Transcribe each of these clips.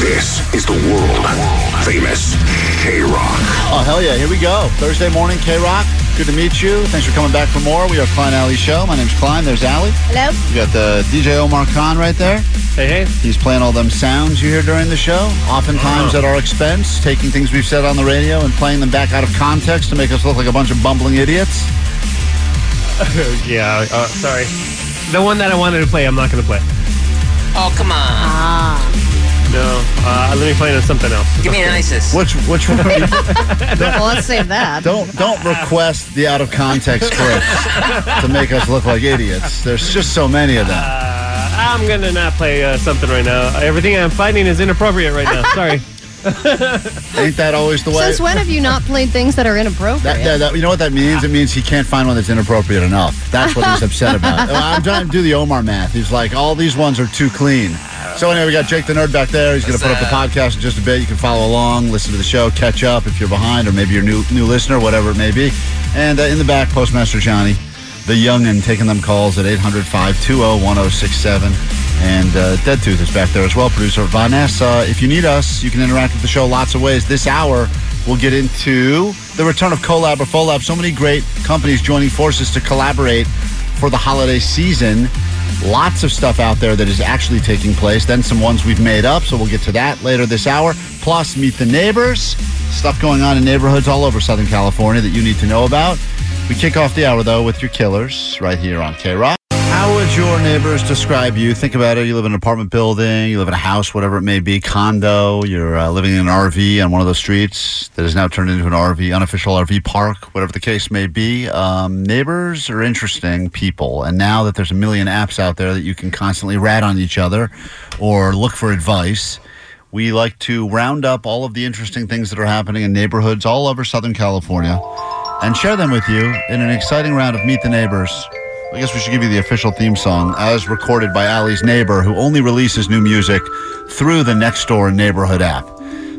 This is the world famous KROQ. Oh, hell yeah. Here we go. Thursday morning, KROQ. Good to meet you. Thanks for coming back for more. We are Klein Alley Show. My name's Klein. There's Allie. Hello? You got the DJ Omar Khan right there. Hey, hey. He's playing all them sounds you hear during the show, oftentimes at our expense, taking things we've said on the radio and playing them back out of context to make us look like a bunch of bumbling idiots. yeah, uh, sorry. The one that I wanted to play, I'm not going to play. Oh, come on. Ah. No, uh, let me play on something else. Give me an ISIS. Which which one? Well, let's save that. don't don't request the out of context clips to make us look like idiots. There's just so many of them. Uh, I'm going to not play uh, something right now. Everything I'm finding is inappropriate right now. Sorry. Ain't that always the way? Since when have you not played things that are inappropriate? That, that, that- you know what that means? It means he can't find one that's inappropriate enough. That's what he's upset about. I'm trying to do the Omar math. He's like, all these ones are too clean. So anyway, we got Jake the Nerd back there. He's going to put up the podcast in just a bit. You can follow along, listen to the show, catch up if you're behind, or maybe you're new new listener, whatever it may be. And uh, in the back, Postmaster Johnny, the youngin, taking them calls at 800-520-1067. And uh, Dead Tooth is back there as well, producer Von Ness. Uh, if you need us, you can interact with the show lots of ways. This hour, we'll get into the return of Collab or Fauxlab. So many great companies joining forces to collaborate for the holiday season. Lots of stuff out there that is actually taking place. Then some ones we've made up, so we'll get to that later this hour. Plus, meet the neighbors. Stuff going on in neighborhoods all over Southern California that you need to know about. We kick off the hour, though, with your killers right here on KROQ. How would your neighbors describe you? Think about it. You live in an apartment building, you live in a house, whatever it may be, condo. You're uh, living in an RV on one of those streets that has now turned into an RV, unofficial RV park, whatever the case may be. Um, neighbors are interesting people. And now that there's a million apps out there that you can constantly rat on each other or look for advice, we like to round up all of the interesting things that are happening in neighborhoods all over Southern California and share them with you in an exciting round of Meet the Neighbors. I guess we should give you the official theme song as recorded by Ali's neighbor, who only releases new music through the Nextdoor neighborhood app.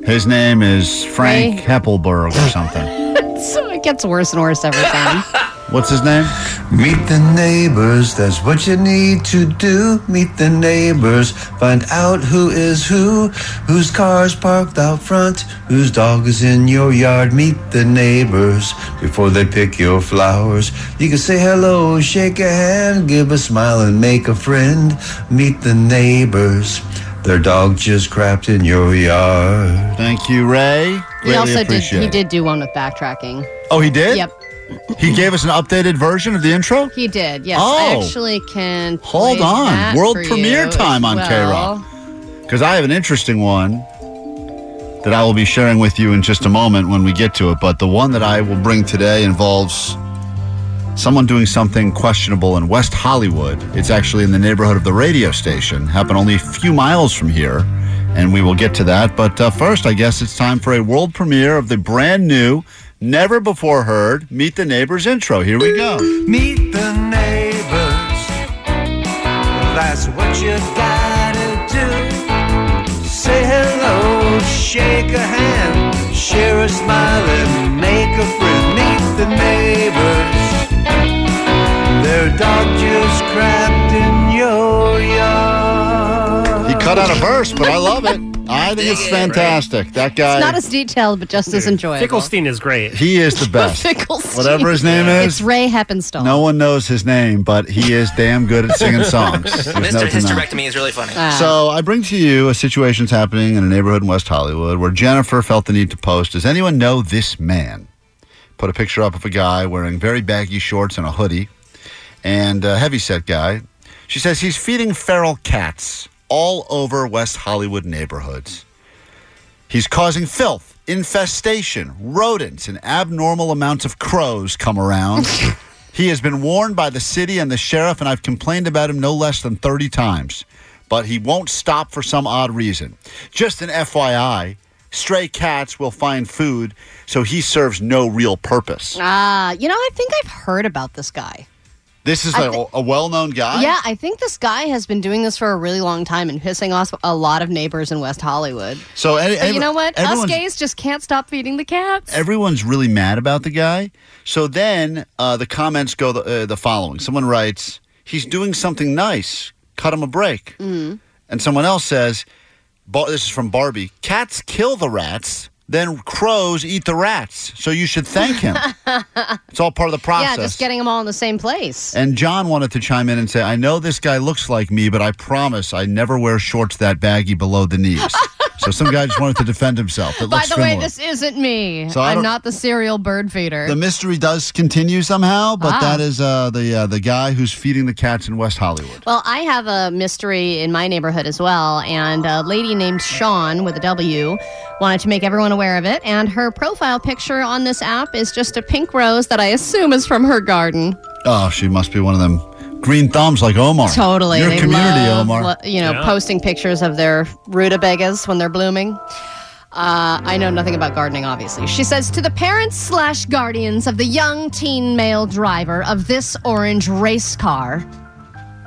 His name is Frank Hey. Heppelberg or something. so it gets worse and worse every time. What's his name? Meet the neighbors, that's what you need to do. Meet the neighbors, find out who is who, whose car's parked out front, whose dog is in your yard. Meet the neighbors before they pick your flowers. You can say hello, shake a hand, give a smile, and make a friend. Meet the neighbors, their dog just crapped in your yard. Thank you, Ray. he also did. He it. did do one with backtracking. Oh, he did? Yep, He gave us an updated version of the intro? he did. Yes, Oh. I actually can. Hold on. World premiere time on well. KROQ. Because I have an interesting one that I will be sharing with you in just a moment when we get to it. But the one that I will bring today involves someone doing something questionable in West Hollywood. It's actually in the neighborhood of the radio station, happened only a few miles from here. And we will get to that. But uh, first, I guess it's time for a world premiere of the brand new, never before heard Meet the Neighbors intro. Here we go. Meet the neighbors. That's what you gotta do. Say hello, shake a hand, share a smile, and make a friend. Meet the neighbors. Their dog just crapped in your yard. He cut out a verse, but I love it. I I think it's fantastic. That guy, Not as detailed, but just as enjoyable. Finkelstein is great. he is the best. Finkelstein. Whatever his name is. It's is, Ray Heppenstall. no one knows his name, but he is damn good at singing songs. There's no Mr. denying. Hysterectomy is really funny. Ah. So I bring to you a situation that's happening in a neighborhood in West Hollywood where Jennifer felt the need to post. Does anyone know this man? Put a picture up of a guy wearing very baggy shorts and a hoodie, and a heavyset guy. She says he's feeding feral cats all over West Hollywood neighborhoods. He's causing filth, infestation, rodents, and abnormal amounts of crows come around. he has been warned by the city and the sheriff, and I've complained about him no less than 30 times. But he won't stop for some odd reason. Just an FYI, stray cats will find food, so he serves no real purpose. Ah, you know, I think I've heard about this guy. This is I a, thi- a well known guy. Yeah, I think this guy has been doing this for a really long time and pissing off a lot of neighbors in West Hollywood. So, any, But you know what? Us gays just can't stop feeding the cats. everyone's really mad about the guy. So then uh, the comments go the, uh, the following: Someone writes, "He's doing something nice. Cut him a break." And someone else says, "This is from Barbie. Cats kill the rats." Then crows eat the rats, so you should thank him. it's all part of the process. yeah, just getting them all in the same place. And John wanted to chime in and say, I know this guy looks like me, but I promise I never wear shorts that baggy below the knees. so some guy just wanted to defend himself. By the way, this isn't me. So I'm not the serial bird feeder. The mystery does continue somehow, but Ah. that is uh, the uh, the guy who's feeding the cats in West Hollywood. Well, I have a mystery in my neighborhood as well, and a lady named Sean with a W wanted to make everyone aware of it. And her profile picture on this app is just a pink rose that I assume is from her garden. Oh, she must be one of them green thumbs like Omar. Totally, Your they community, love, Omar. lo- you know, Yeah. posting pictures of their rutabagas when they're blooming. Uh, I know nothing about gardening, obviously. She says to the parents slash guardians of the young teen male driver of this orange race car,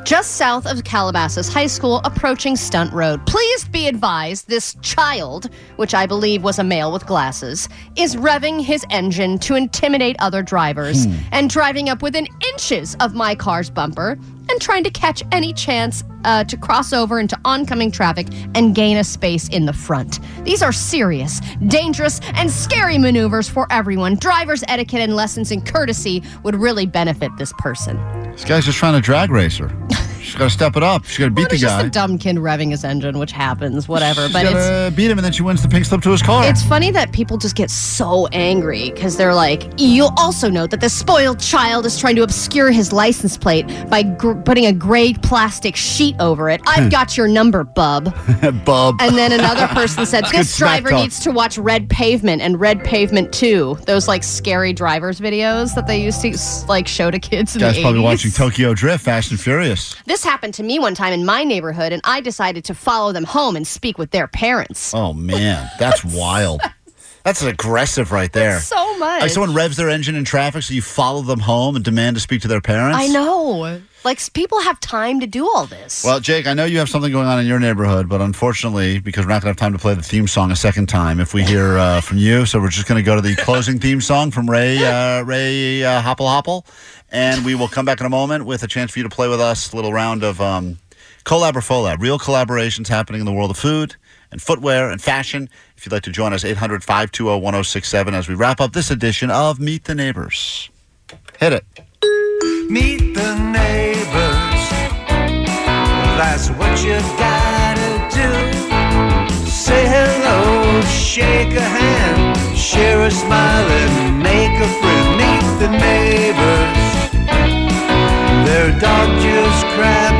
just south of Calabasas High School, approaching Stunt Road. Please be advised this child, which I believe was a male with glasses, is revving his engine to intimidate other drivers and driving up within inches of my car's bumper and trying to catch any chance uh, to cross over into oncoming traffic and gain a space in the front. These are serious, dangerous, and scary maneuvers for everyone. Driver's etiquette and lessons in courtesy would really benefit this person. This guy's just trying to drag race her. She's got to step it up. She's got to beat Well, the it's just guy. a dumb kid revving his engine, which happens, whatever. She's but it's beat him, and then she wins the pink slip to his car. it's funny that people just get so angry because they're like, you'll also note that the spoiled child is trying to obscure his license plate by gr- putting a gray plastic sheet over it. I've hmm. got your number, bub. Bub. And then another person said, this driver needs to watch Red Pavement and Red Pavement 2. Those like scary drivers videos that they used to like show to kids in Guy's the probably 80s. watching Tokyo Drift, Fast and Furious. This happened to me one time in my neighborhood, and I decided to follow them home and speak with their parents. Oh man, that's wild. That's aggressive right there. So much. Like someone revs their engine in traffic, so you follow them home and demand to speak to their parents. I know. Like people have time to do all this. Well, Jake, I know you have something going on in your neighborhood, but unfortunately, because we're not going to have time to play the theme song a second time if we hear uh, from you, so we're just going to go to the closing theme song from Ray uh, Ray uh, Hopple Hopple, and we will come back in a moment with a chance for you to play with us. A little round of um, collab or fauxlab, real collaborations happening in the world of food and footwear and fashion. If you'd like to join us, 800 520 1067 as we wrap up this edition of Meet the Neighbors. Hit it. Meet the neighbors. That's what you gotta do. Say hello, shake a hand, share a smile, and make a friend. Meet the neighbors. Their dog just crapped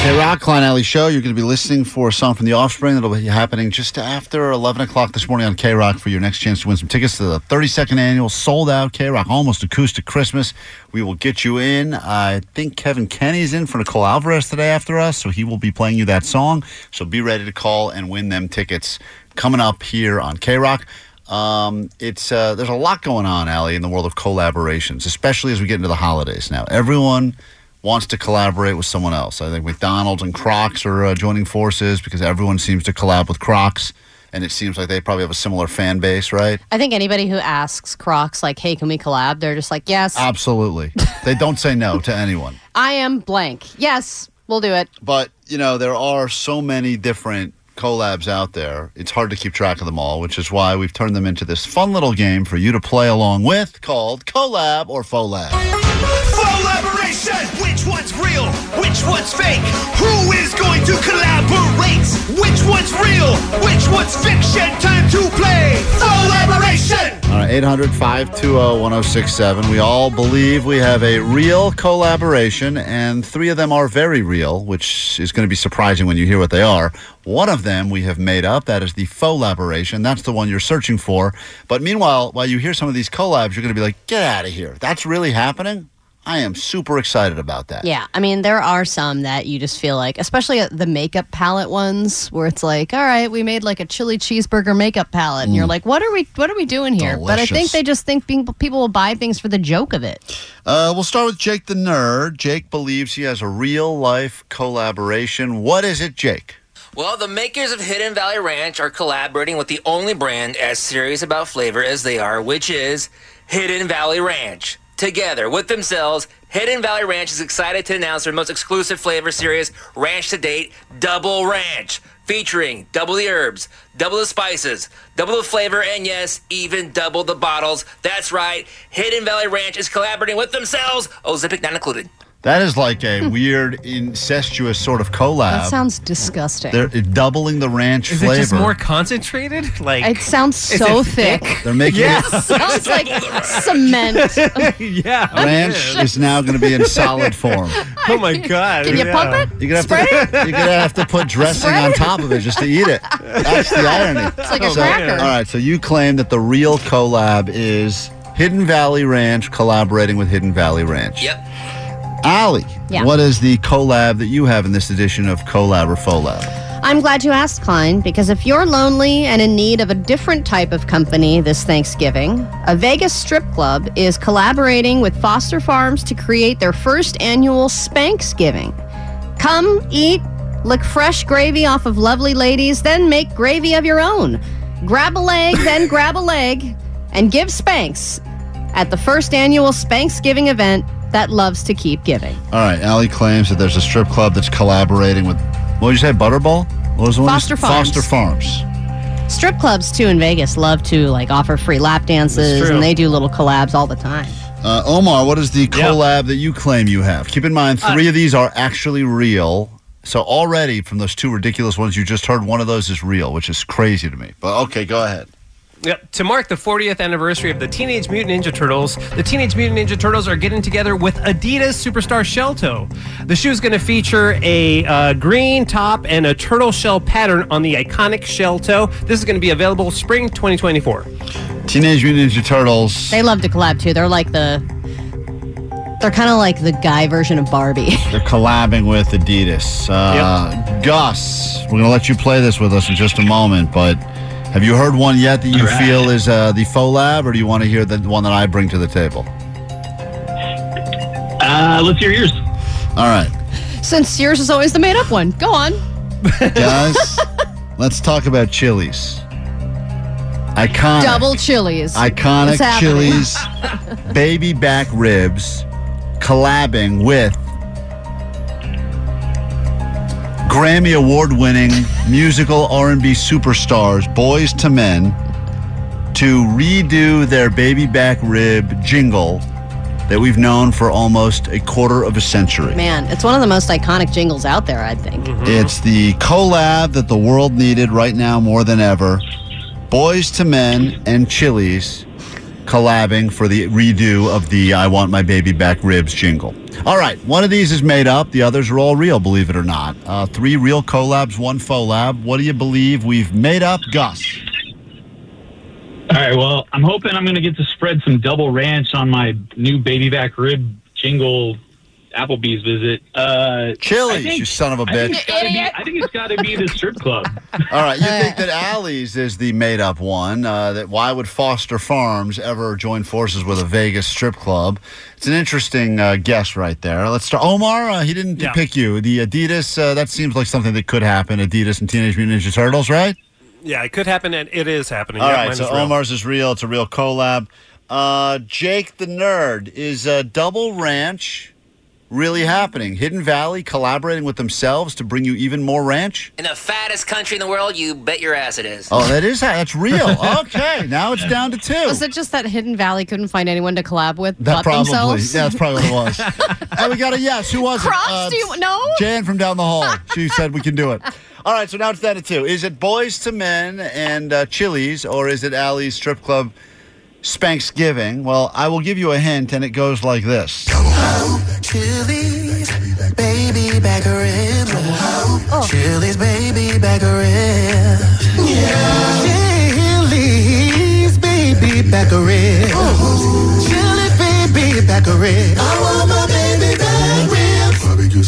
Hey, Rock Klein Alley Show. You're going to be listening for a song from The Offspring that'll be happening just after 11 o'clock this morning on KROQ for your next chance to win some tickets to the 32nd annual sold out KROQ Almost Acoustic Christmas. We will get you in. I think Kevin Kenny's in for Nicole Alvarez today after us, so he will be playing you that song. So be ready to call and win them tickets coming up here on KROQ. Um, it's uh, there's a lot going on, Allie, in the world of collaborations, especially as we get into the holidays now. Everyone wants to collaborate with someone else. I think McDonald's and Crocs are uh, joining forces because everyone seems to collab with Crocs, and it seems like they probably have a similar fan base, right? I think anybody who asks Crocs, like, hey, can we collab? They're just like, yes, Absolutely. they don't say no to anyone. I am blank. Yes, we'll do it. But, you know, there are so many different collabs out there. It's hard to keep track of them all, which is why we've turned them into this fun little game for you to play along with called Collab or Faux Lab. Collaboration! Which one's real? Which one's fake? Who is going to collaborate? Which one's real? Which one's fiction? Time to play! Collaboration! All right, 800 520 1067. We all believe we have a real collaboration, and three of them are very real, which is going to be surprising when you hear what they are. One of them we have made up. That is the faux collaboration. That's the one you're searching for. But meanwhile, while you hear some of these collabs, you're going to be like, get out of here. That's really happening? I am super excited about that. Yeah, I mean, there are some that you just feel like, especially the makeup palette ones, where it's like, all right, we made like a chili cheeseburger makeup palette, and you're like, what are we, what are we doing here? But I think Mm. They just think being, people will buy things for the joke of it. Uh, we'll start with Jake the Nerd. Jake believes he has a real life collaboration. What is it, Jake? Well, the makers of Hidden Valley Ranch are collaborating with the only brand as serious about flavor as they are, which is Hidden Valley Ranch. Together with themselves, Hidden Valley Ranch is excited to announce their most exclusive flavor series, Ranch to Date Double Ranch, featuring double the herbs, double the spices, double the flavor, and yes, even double the bottles. That's right, Hidden Valley Ranch is collaborating with themselves, Ozempic not included. That is like a hmm. weird, incestuous sort of collab. That sounds disgusting. They're doubling the ranch Is flavor. it just more concentrated? Like it sounds so it thick. thick? They're making Yeah. it. sounds like cement. yeah. Ranch oh, is now going to be in solid form. Oh my god. Can you yeah. pump it? You're gonna Spread have to. You're gonna have to put dressing on top of it just to eat it. That's the irony. It's like a So, cracker. all right, so you claim that the real collab is Hidden Valley Ranch collaborating with Hidden Valley Ranch. Yep. Allie, Yeah. what is the collab that you have in this edition of Collab or Faux Lab? I'm glad you asked, Klein, because if you're lonely and in need of a different type of company this Thanksgiving, a Vegas strip club is collaborating with Foster Farms to create their first annual Spanksgiving. Come, eat, lick fresh gravy off of lovely ladies, then make gravy of your own. Grab a leg, then grab a leg, and give Spanks at the first annual Spanksgiving event that loves to keep giving. All right, Allie claims that there's a strip club that's collaborating with, what did you say, Butterball? What was the one? Foster Farms. Foster Farms. Strip clubs too in Vegas love to like offer free lap dances and they do little collabs all the time. Uh, Omar, what is the collab that you claim you have? Keep in mind, three of these are actually real. So already from those two ridiculous ones you just heard, one of those is real, which is crazy to me. But okay, go ahead. Yep. To mark the 40th anniversary of the Teenage Mutant Ninja Turtles, the Teenage Mutant Ninja Turtles are getting together with Adidas Superstar Shell Toe. The shoe is going to feature a uh, green top and a turtle shell pattern on the iconic shell toe. This is going to be available spring 2024. Teenage Mutant Ninja Turtles. They love to collab too. They're like the they're kind of like the guy version of Barbie. They're collabing with Adidas. Uh, Gus, we're going to let you play this with us in just a moment, but have you heard one yet that you feel is uh, the faux lab, or do you want to hear the one that I bring to the table? Uh, let's hear yours. All right, Since yours is always the made up one. Go on. guys, let's talk about chilies. Iconic. Double chilies. Iconic What's chilies, baby back ribs, collabing with Grammy award winning musical R&B superstars Boyz II Men to redo their baby back rib jingle that we've known for almost a quarter of a century. Man, it's one of the most iconic jingles out there, I think. Mm-hmm. It's the collab that the world needed right now more than ever. Boyz II Men and Chili's collabing for the redo of the I Want My Baby Back Ribs jingle. All right, one of these is made up, the others are all real, believe it or not. Uh, three real collabs, one faux lab. What do you believe we've made up, Gus? All right. Well, I'm hoping I'm going to get to spread some double ranch on my new baby back rib jingle Applebee's visit. Uh, Chili's, think- you son of a bitch. it's gotta be- I think it's got to be the strip club. All right, you think that Allie's is the made up one? Uh, that why would Foster Farms ever join forces with a Vegas strip club? It's an interesting uh, guess right there. Let's start. Omar, uh, he didn't Yeah. pick you. The Adidas, uh, that seems like something that could happen. Adidas and Teenage Mutant Ninja Turtles, right? Yeah, it could happen, and it is happening. All yeah, right, so is. Omar's is real. It's a real collab. Uh, Jake the Nerd, is a Double Ranch really happening? Hidden Valley collaborating with themselves to bring you even more ranch? In the fattest country in the world, you bet your ass it is. Oh, that is that's real. Okay, now it's down to two. Was it just that Hidden Valley couldn't find anyone to collab with That but probably, themselves? yeah, that's probably what it was. and we got a yes. Who was Crocs, it? Uh, do you know? Jan from down the hall. She said we can do it. All right, so now it's down to two. Is it Boyz II Men and uh, Chili's, or is it Allie's Strip Club Spanksgiving? Well, I will give you a hint, and it goes like this. Chili's, baby back ribs. Oh. Chili's, baby back ribs. Chili's, baby back ribs. Oh. Chili's, baby back ribs.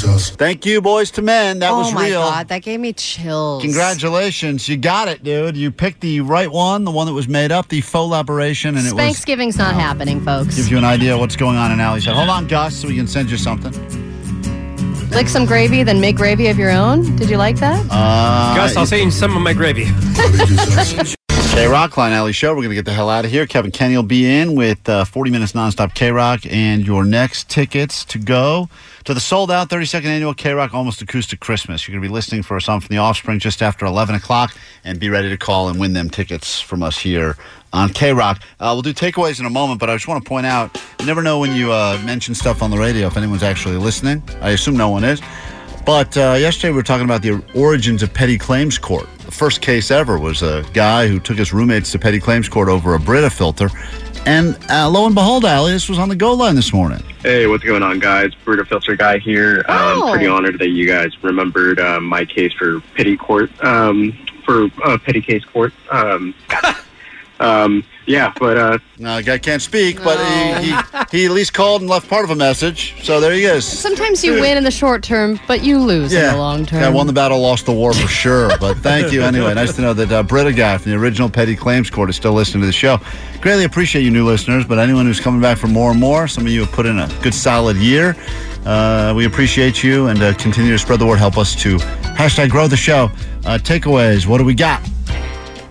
Ribs. Barbecue's house. Thank you, Boyz II Men. That was real. oh was my real. god, that gave me chills. Congratulations, you got it, dude. You picked the right one, the one that was made up, the faux laboration, and it was Thanksgiving's not happening, folks. gives you an idea of what's going on in Allie's head. Hold on, Gus, so we can send you something. Lick some gravy, then make gravy of your own. Did you like that? Uh, Gus, I'll send you some of my gravy. KROQ, Klein Alley Show. We're going to get the hell out of here. Kevin Kenny will be in with uh, 40 minutes nonstop KROQ and your next tickets to go to the sold out 32nd annual KROQ Almost Acoustic Christmas. You're going to be listening for a song from the Offspring just after 11 o'clock and be ready to call and win them tickets from us here on KROQ. Uh, we'll do takeaways in a moment, but I just want to point out you never know when you uh, mention stuff on the radio if anyone's actually listening. I assume no one is. But uh, yesterday we were talking about the origins of petty claims court. The first case ever was a guy who took his roommates to petty claims court over a Brita filter. And uh, lo and behold, Ali, this was on the go line this morning. Hey, what's going on, guys? Brita Filter Guy here. Oh. I'm pretty honored that you guys remembered uh, my case for petty court, um, for uh, petty case court. Um, um, yeah, but uh, No, the guy can't speak, but he, he, he at least called and left part of a message. So there he is. Sometimes you win in the short term, but you lose in the long term. Yeah, won the battle, lost the war for sure. But thank you anyway. Nice to know that uh, Brita guy from the original Petty Claims Court is still listening to the show. Greatly appreciate you new listeners, but anyone who's coming back for more and more, some of you have put in a good solid year. Uh, we appreciate you and uh, continue to spread the word. Help us to hashtag grow the show. Uh, takeaways, what do we got?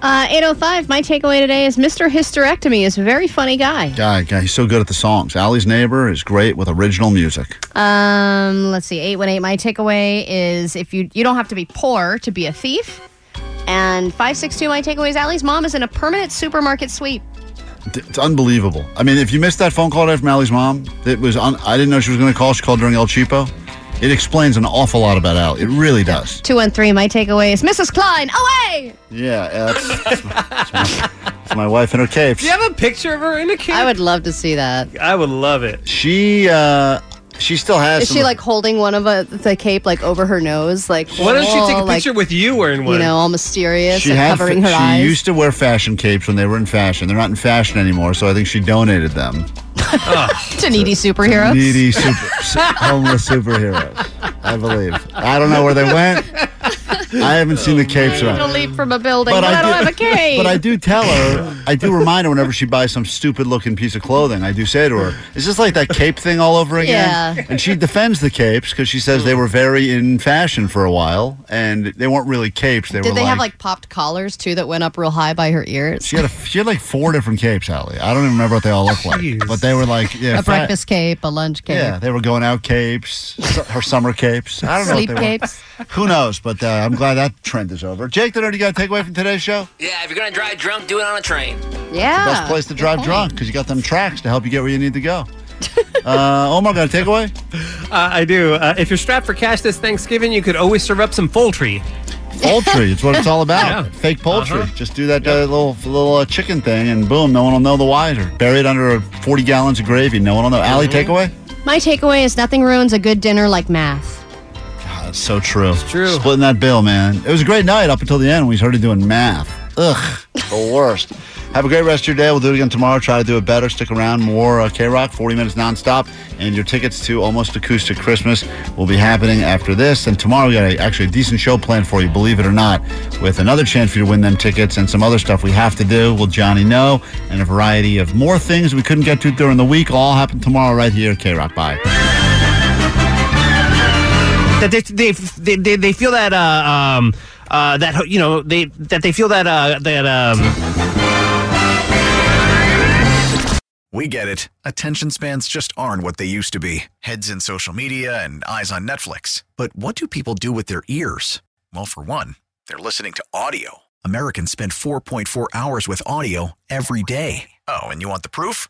Uh, 805, my takeaway today is Mr. Hysterectomy is a very funny guy. Guy, guy, he's so good at the songs. Allie's Neighbor is great with original music. Um, let's see, 818, my takeaway is if you you don't have to be poor to be a thief. And 562, my takeaway is Allie's mom is in a permanent supermarket sweep. It's unbelievable. I mean, if you missed that phone call today from Allie's mom, it was. Un- I didn't know she was going to call. She called during El Cheapo. It explains an awful lot about Al. It really does. Two and three. my takeaway is Mrs. Klein, away! Yeah, uh, that's, that's, my, that's my- that's my wife in her cape. Do you have a picture of her in a cape? I would love to see that. I would love it. She uh, she still has. Is some she of- like holding one of a, the cape like over her nose? Like, Why don't you take a oh, like, picture with you wearing one? You know, all mysterious She and had. covering fa- her she eyes. She used to wear fashion capes when they were in fashion. They're not in fashion anymore, so I think she donated them. To needy superheroes. Needy super, homeless superheroes. I believe. I don't know where they went. I haven't seen the capes To leap from a building, but, I, do- don't have a cape. But I do tell her, I do remind her whenever she buys some stupid looking piece of clothing. I do say to her, "Is this like that cape thing all over again?" Yeah. And she defends the capes because she says they were very in fashion for a while, and they weren't really capes. They Did were they like, have like popped collars too that went up real high by her ears? She had a, she had like four different capes, Allie. I don't even remember what they all looked like, Jeez. but they were like yeah, a fa- breakfast cape, a lunch cape, Yeah, they were going out capes, su- her summer capes. I don't know. sleep what they were. capes. Who knows? But uh, I'm glad. glad that trend is over. Jake, did already got a takeaway from today's show? Yeah, if you're gonna drive drunk, do it on a train. Yeah. Best place to drive drunk because you got them tracks to help you get where you need to go. uh, Omar, got a takeaway? Uh, I do. Uh, if you're strapped for cash this Thanksgiving, you could always serve up some poultry. Poultry, it's what it's all about. Yeah. Fake poultry. Uh-huh. Just do that uh, little little uh, chicken thing, and boom, no one will know the wiser. Bury it under 40 gallons of gravy. No one will know. Allie, Mm-hmm. takeaway? My takeaway is nothing ruins a good dinner like math. That's so true. It's true. Splitting that bill, man. It was a great night up until the end when we started doing math. Ugh, the worst. Have a great rest of your day. We'll do it again tomorrow. Try to do it better. Stick around. More uh, KROQ, 40 minutes nonstop. And your tickets to Almost Acoustic Christmas will be happening after this. And tomorrow, we got a, actually a decent show planned for you, believe it or not, with another chance for you to win them tickets and some other stuff we have to do. Will Johnny know? And a variety of more things we couldn't get to during the week. All happen tomorrow right here at KROQ. Bye. That they they they, they, feel that uh, um uh that you know they that they feel that uh that um. We get it. Attention spans just aren't what they used to be heads in social media and eyes on Netflix. But what do people do with their ears? Well, for one, they're listening to audio. Americans spend 4.4 hours with audio every day. Oh, and you want the proof?